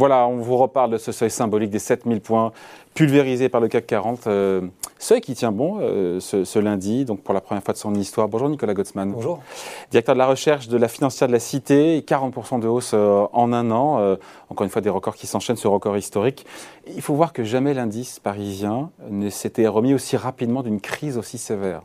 Voilà, on vous reparle de ce seuil symbolique des 7000 points pulvérisés par le CAC 40. Euh, seuil qui tient bon euh, ce, lundi, donc pour la première fois de son histoire. Bonjour Nicolas Gottsman. Bonjour. Directeur de la recherche de la financière de la Cité, 40% de hausse euh, en un an. encore une fois, des records qui s'enchaînent, ce record historique. Il faut voir que jamais l'indice parisien ne s'était remis aussi rapidement d'une crise aussi sévère,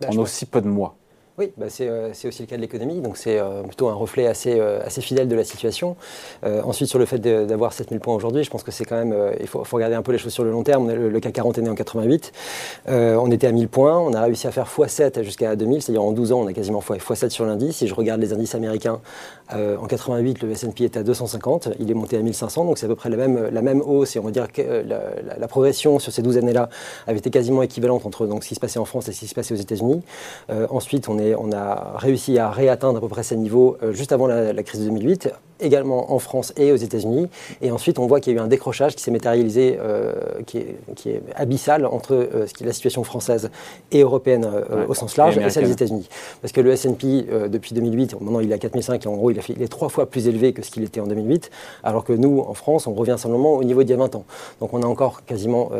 bah, en aussi peu de mois. Oui, bah euh, c'est aussi le cas de l'économie, donc c'est euh, plutôt un reflet assez, euh, assez fidèle de la situation. ensuite, sur le fait d'avoir 7000 points aujourd'hui, je pense que c'est quand même, il faut, regarder un peu les choses sur le long terme. Le, CAC 40 est né en 88, on était à 1000 points, on a réussi à faire x7 jusqu'à 2000, c'est-à-dire en 12 ans, on a quasiment x7 sur l'indice. Si je regarde les indices américains, en 88, le S&P était à 250, il est monté à 1500, donc c'est à peu près la même, la même hausse, et on va dire que la, progression sur ces 12 années-là avait été quasiment équivalente entre donc, ce qui se passait en France et ce qui se passait aux États-Unis. ensuite, on est on a réussi à réatteindre à peu près ces niveaux euh, juste avant la, crise de 2008, également en France et aux États-Unis. Et ensuite, on voit qu'il y a eu un décrochage qui s'est matérialisé, euh, qui, est, abyssal entre euh, ce qui est la situation française et européenne au sens large et, celle des États-Unis. Parce que le S&P, depuis 2008, maintenant il est à 4005 et en gros il, a fait, il est trois fois plus élevé que ce qu'il était en 2008, alors que nous, en France, on revient simplement au niveau d'il y a 20 ans. Donc on a encore quasiment,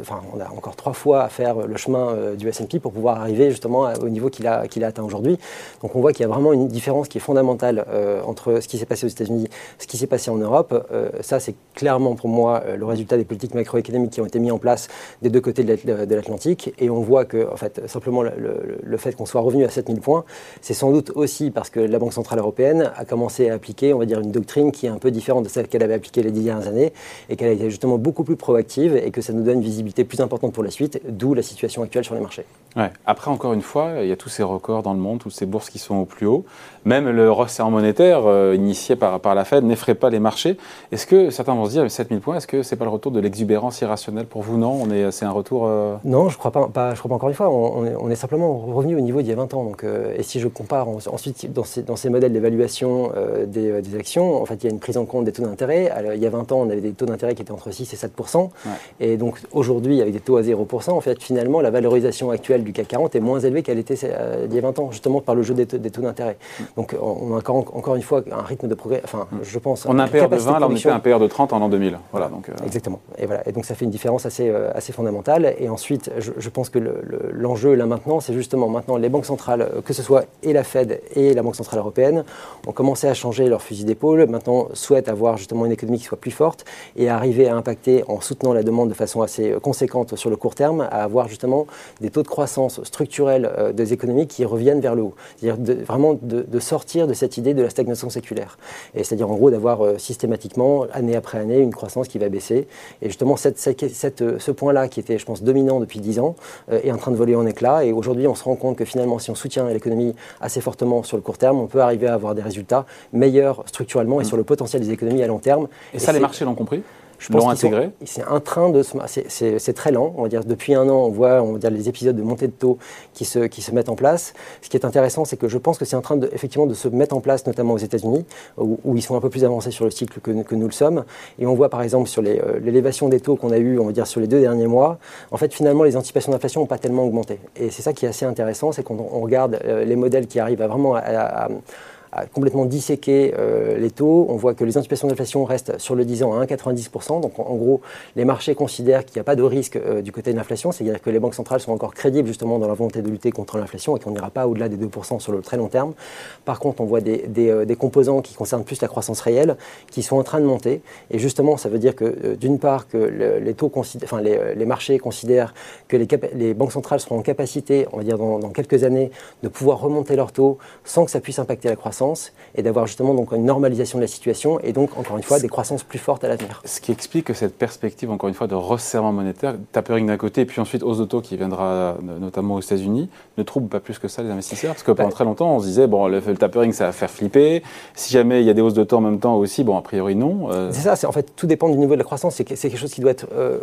enfin on a encore trois fois à faire le chemin du S&P pour pouvoir arriver justement au niveau qu'il a, qu'il a atteint aujourd'hui. Donc on voit qu'il y a vraiment une différence qui est fondamentale euh, entre ce qui s'est passé aux États-Unis, ce qui s'est passé en Europe. Euh, ça, c'est clairement pour moi euh, le résultat des politiques macroéconomiques qui ont été mises en place des deux côtés de l'Atlantique. Et on voit que, en fait, simplement le, fait qu'on soit revenu à 7000 points, c'est sans doute aussi parce que la Banque Centrale Européenne a commencé à appliquer, on va dire, une doctrine qui est un peu différente de celle qu'elle avait appliquée les dix dernières années et qu'elle a été justement beaucoup plus proactive et que ça nous donne une visibilité plus importante pour la suite, d'où la situation actuelle sur les marchés. Ouais. Après, encore une fois, il y a tous ces records dans le monde, tous ces bourses qui sont au plus haut. Même le resserrement monétaire euh, initié par, par la Fed n'effraie pas les marchés. Est-ce que certains vont se dire, 7000 points, est-ce que c'est pas le retour de l'exubérance irrationnelle pour vous? Non, on est, c'est un retour. Euh, non, je crois pas, pas, Je crois pas encore une fois. On, est, on est, simplement revenu au niveau d'il y a 20 ans. Donc, euh, et si je compare ensuite dans ces, dans ces modèles d'évaluation des, des, actions, en fait, il y a une prise en compte des taux d'intérêt. il y a 20 ans, on avait des taux d'intérêt qui étaient entre 6 et 7 Et donc aujourd'hui, avec des taux à 0 en fait, finalement, la valorisation actuelle du CAC 40 est moins élevée qu'elle était il y a 20 ans, justement par le jeu des, taux d'intérêt. Donc on a encore, encore, une fois un rythme de progrès, enfin je pense... On a un PR de 20, là on était un PR de 30 en l'an 2000. Voilà, donc, euh. Exactement. Et, voilà. et donc ça fait une différence assez, euh, assez fondamentale. Et ensuite, je, pense que l'enjeu là maintenant, c'est justement maintenant les banques centrales, euh, que ce soit et la Fed et la Banque Centrale Européenne, ont commencé à changer leur fusil d'épaule, maintenant souhaitent avoir justement une économie qui soit plus forte et arriver à impacter en soutenant la demande de façon assez conséquente sur le court terme, à avoir justement des taux de croissance structurels des économies qui reviennent vers le haut. C'est-à-dire vraiment de, sortir de cette idée de la stagnation séculaire. Et c'est-à-dire en gros d'avoir euh, systématiquement, année après année, une croissance qui va baisser. Et justement, cette, cette, euh, ce point-là, qui était, je pense, dominant depuis 10 ans, euh, est en train de voler en éclats. Et aujourd'hui, on se rend compte que finalement, si on soutient l'économie assez fortement sur le court terme, on peut arriver à avoir des résultats meilleurs structurellement et mmh. sur le potentiel des économies à long terme. Et, ça, les marchés l'ont compris? Je pense intégré C'est un train de c'est très lent. On va dire depuis un an, on voit, on va dire les épisodes de montée de taux qui se, qui se mettent en place. Ce qui est intéressant, c'est que je pense que c'est en train de, effectivement de se mettre en place, notamment aux États-Unis, où, ils sont un peu plus avancés sur le cycle que, que nous le sommes. Et on voit par exemple sur euh, l'élévation des taux qu'on a eu, on va dire sur les deux derniers mois, en fait finalement les anticipations d'inflation n'ont pas tellement augmenté. Et c'est ça qui est assez intéressant, c'est qu'on regarde euh, les modèles qui arrivent à vraiment à a complètement disséqué euh, les taux. On voit que les anticipations d'inflation restent sur le 10 ans à 1,90%. Donc en, gros, les marchés considèrent qu'il n'y a pas de risque euh, du côté de l'inflation, c'est-à-dire que les banques centrales sont encore crédibles justement dans la volonté de lutter contre l'inflation et qu'on n'ira pas au-delà des 2% sur le très long terme. Par contre, on voit des, euh, des, composants qui concernent plus la croissance réelle qui sont en train de monter. Et justement, ça veut dire que d'une part, que les, taux enfin, les, les, marchés considèrent que les, les, banques centrales seront en capacité, on va dire dans, quelques années, de pouvoir remonter leurs taux sans que ça puisse impacter la croissance et d'avoir justement donc une normalisation de la situation et donc encore une fois des croissances plus fortes à l'avenir. Ce qui explique que cette perspective encore une fois de resserrement monétaire, tapering d'un côté et puis ensuite hausse de taux qui viendra notamment aux États-Unis, ne trouble pas plus que ça les investisseurs parce que pendant bah, très longtemps on se disait bon le, tapering ça va faire flipper, si jamais il y a des hausses de taux en même temps aussi bon a priori non. Euh. C'est ça, c'est en fait tout dépend du niveau de la croissance, c'est quelque chose qui doit être euh,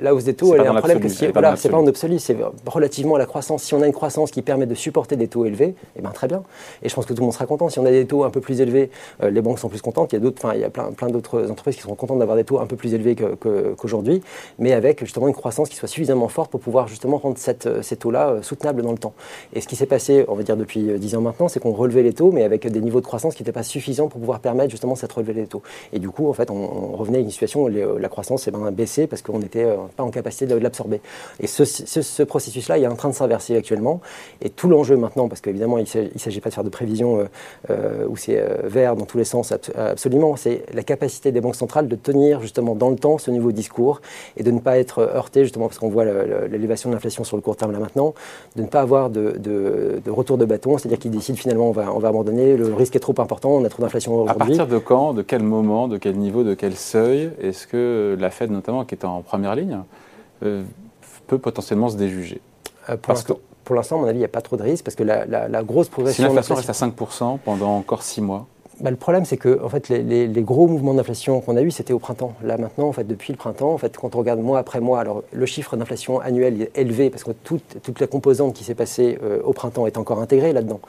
la hausse des taux elle est un problème que voilà, c'est pas en absolu, c'est relativement à la croissance. Si on a une croissance qui permet de supporter des taux élevés, et eh ben très bien. Et je pense que tout le monde sera content. Si on a des taux un peu plus élevés, les banques sont plus contentes. Il y a plein, d'autres entreprises qui sont contentes d'avoir des taux un peu plus élevés qu'aujourd'hui, mais avec justement une croissance qui soit suffisamment forte pour pouvoir justement rendre cette, ces taux-là soutenables dans le temps. Et ce qui s'est passé, on va dire depuis 10 ans maintenant, c'est qu'on relevait les taux, mais avec des niveaux de croissance qui n'étaient pas suffisants pour pouvoir permettre justement cette relevée des taux. Et du coup, en fait, on, revenait à une situation où la croissance eh ben, baissait parce qu'on n'était pas en capacité de, l'absorber. Et ce, ce, processus-là, il est en train de s'inverser actuellement. Et tout l'enjeu maintenant, parce qu'évidemment, il ne s'agit pas de faire de prévisions où c'est vert dans tous les sens, absolument, c'est la capacité des banques centrales de tenir justement dans le temps ce niveau de discours et de ne pas être heurté justement parce qu'on voit l'élévation de l'inflation sur le court terme là maintenant, de ne pas avoir de, de, retour de bâton, c'est-à-dire qu'ils décident finalement on va, on va abandonner, le risque est trop important, on a trop d'inflation aujourd'hui. À partir de quand, de quel moment, de quel niveau, de quel seuil est-ce que la Fed notamment, qui est en première ligne, euh, peut potentiellement se déjuger? Euh, Parce que pour l'instant, à mon avis, il n'y a pas trop de risque parce que la, la grosse progression. Si l'inflation reste à 5% pendant encore 6 mois bah, le problème, c'est que en fait, les, gros mouvements d'inflation qu'on a eus, c'était au printemps. Là, maintenant, en fait, depuis le printemps, en fait, quand on regarde mois après mois, alors le chiffre d'inflation annuel est élevé parce que toute, la composante qui s'est passée euh, au printemps est encore intégrée là-dedans.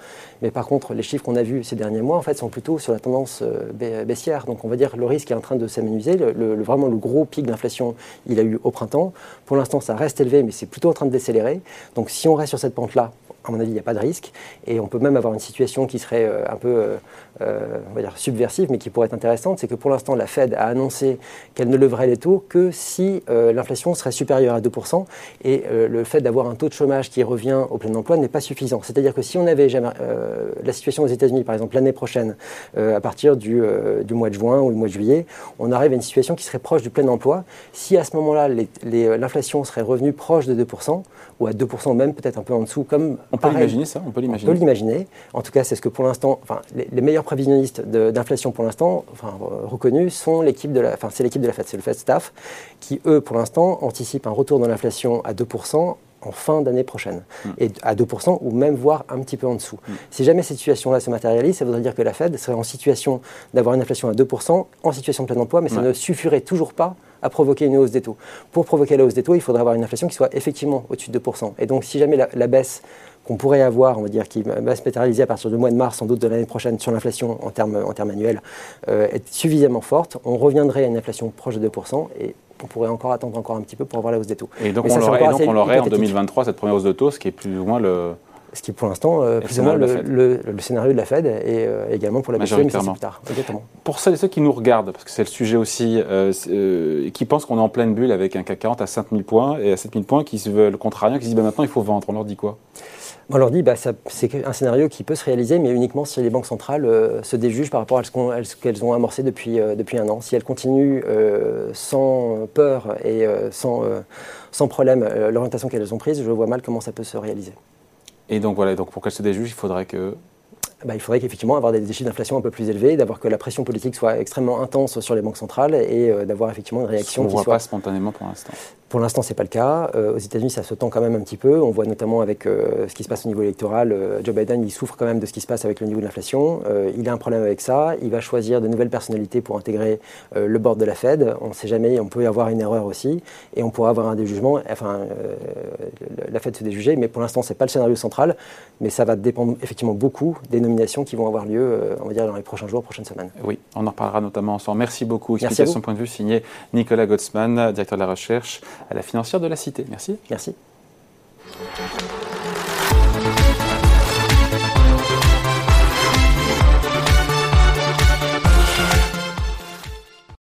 Mais par contre, les chiffres qu'on a vus ces derniers mois, en fait, sont plutôt sur la tendance euh, baissière. Donc, on va dire le risque est en train de s'amenuiser. Vraiment, le gros pic d'inflation, il a eu au printemps. Pour l'instant, ça reste élevé, mais c'est plutôt en train de décélérer. Donc, si on reste sur cette pente-là, à mon avis, il n'y a pas de risque. Et on peut même avoir une situation qui serait euh, un peu, euh, euh, on va dire, subversive, mais qui pourrait être intéressante. C'est que pour l'instant, la Fed a annoncé qu'elle ne leverait les taux que si l'inflation serait supérieure à 2%. Et le fait d'avoir un taux de chômage qui revient au plein emploi n'est pas suffisant. C'est-à-dire que si on avait la situation aux États-Unis, par exemple, l'année prochaine, à partir du, du, mois de juin ou du mois de juillet, on arrive à une situation qui serait proche du plein emploi. Si à ce moment-là, l'inflation serait revenue proche de 2%, ou à 2% même, peut-être un peu en dessous, comme on peut l'imaginer ça, on peut l'imaginer. On peut l'imaginer. En tout cas, c'est ce que pour l'instant, enfin, les, meilleurs prévisionnistes d'inflation pour l'instant, enfin, reconnus, sont l'équipe de la, enfin, c'est l'équipe de la Fed, c'est le Fed Staff, qui eux, pour l'instant, anticipent un retour dans l'inflation à 2% en fin d'année prochaine, hmm. et à 2%, ou même voire un petit peu en dessous. Hmm. Si jamais cette situation-là se matérialise, ça voudrait dire que la Fed serait en situation d'avoir une inflation à 2%, en situation de plein emploi, mais ça ne suffirait toujours pas à provoquer une hausse des taux. Pour provoquer la hausse des taux, il faudrait avoir une inflation qui soit effectivement au-dessus de 2%. Et donc, si jamais la, baisse qu'on pourrait avoir, on va dire, qui va se matérialiser à partir du mois de mars, sans doute de l'année prochaine, sur l'inflation en termes, en termes annuels, euh, est suffisamment forte, on reviendrait à une inflation proche de 2%. Et on pourrait encore attendre encore un petit peu pour avoir la hausse des taux. Et donc, on l'aurait en 2023, cette première hausse de taux, ce qui est plus ou moins le, ce qui est pour l'instant euh, plus ou moins le, scénario de la Fed et euh, également pour la BCE, mais plus tard. Pour celles et ceux qui nous regardent, parce que c'est le sujet aussi, euh, qui pensent qu'on est en pleine bulle avec un CAC 40 à 5000 points et à 7000 points qui se veulent contrariens, qui se disent bah, maintenant il faut vendre, on leur dit quoi? On leur dit bah, c'est un scénario qui peut se réaliser, mais uniquement si les banques centrales se déjugent par rapport à ce qu'elles ont amorcé depuis, depuis un an. Si elles continuent sans peur et sans, sans problème l'orientation qu'elles ont prise, je vois mal comment ça peut se réaliser. Et donc voilà, donc pour qu'elle se déjuge, il faudrait que bah, il faudrait qu'effectivement avoir des, chiffres d'inflation un peu plus élevés, d'avoir que la pression politique soit extrêmement intense sur les banques centrales et euh, d'avoir effectivement une réaction qui soit. pas spontanément pour l'instant. Pour l'instant, ce n'est pas le cas. Euh, aux États-Unis, ça se tend quand même un petit peu. On voit notamment avec euh, ce qui se passe au niveau électoral, euh, Joe Biden, il souffre quand même de ce qui se passe avec le niveau de l'inflation. il a un problème avec ça. Il va choisir de nouvelles personnalités pour intégrer le board de la Fed. On ne sait jamais, on peut y avoir une erreur aussi. Et on pourra avoir un déjugement. Enfin, la Fed se déjuger, mais pour l'instant, ce n'est pas le scénario central. Mais ça va dépendre effectivement beaucoup des nominations qui vont avoir lieu, on va dire, dans les prochains jours, prochaines semaines. Oui, on en reparlera notamment ensemble. Merci beaucoup. Explication point de vue signé Nicolas Gottsman, directeur de la recherche à la financière de la cité. Merci. Merci.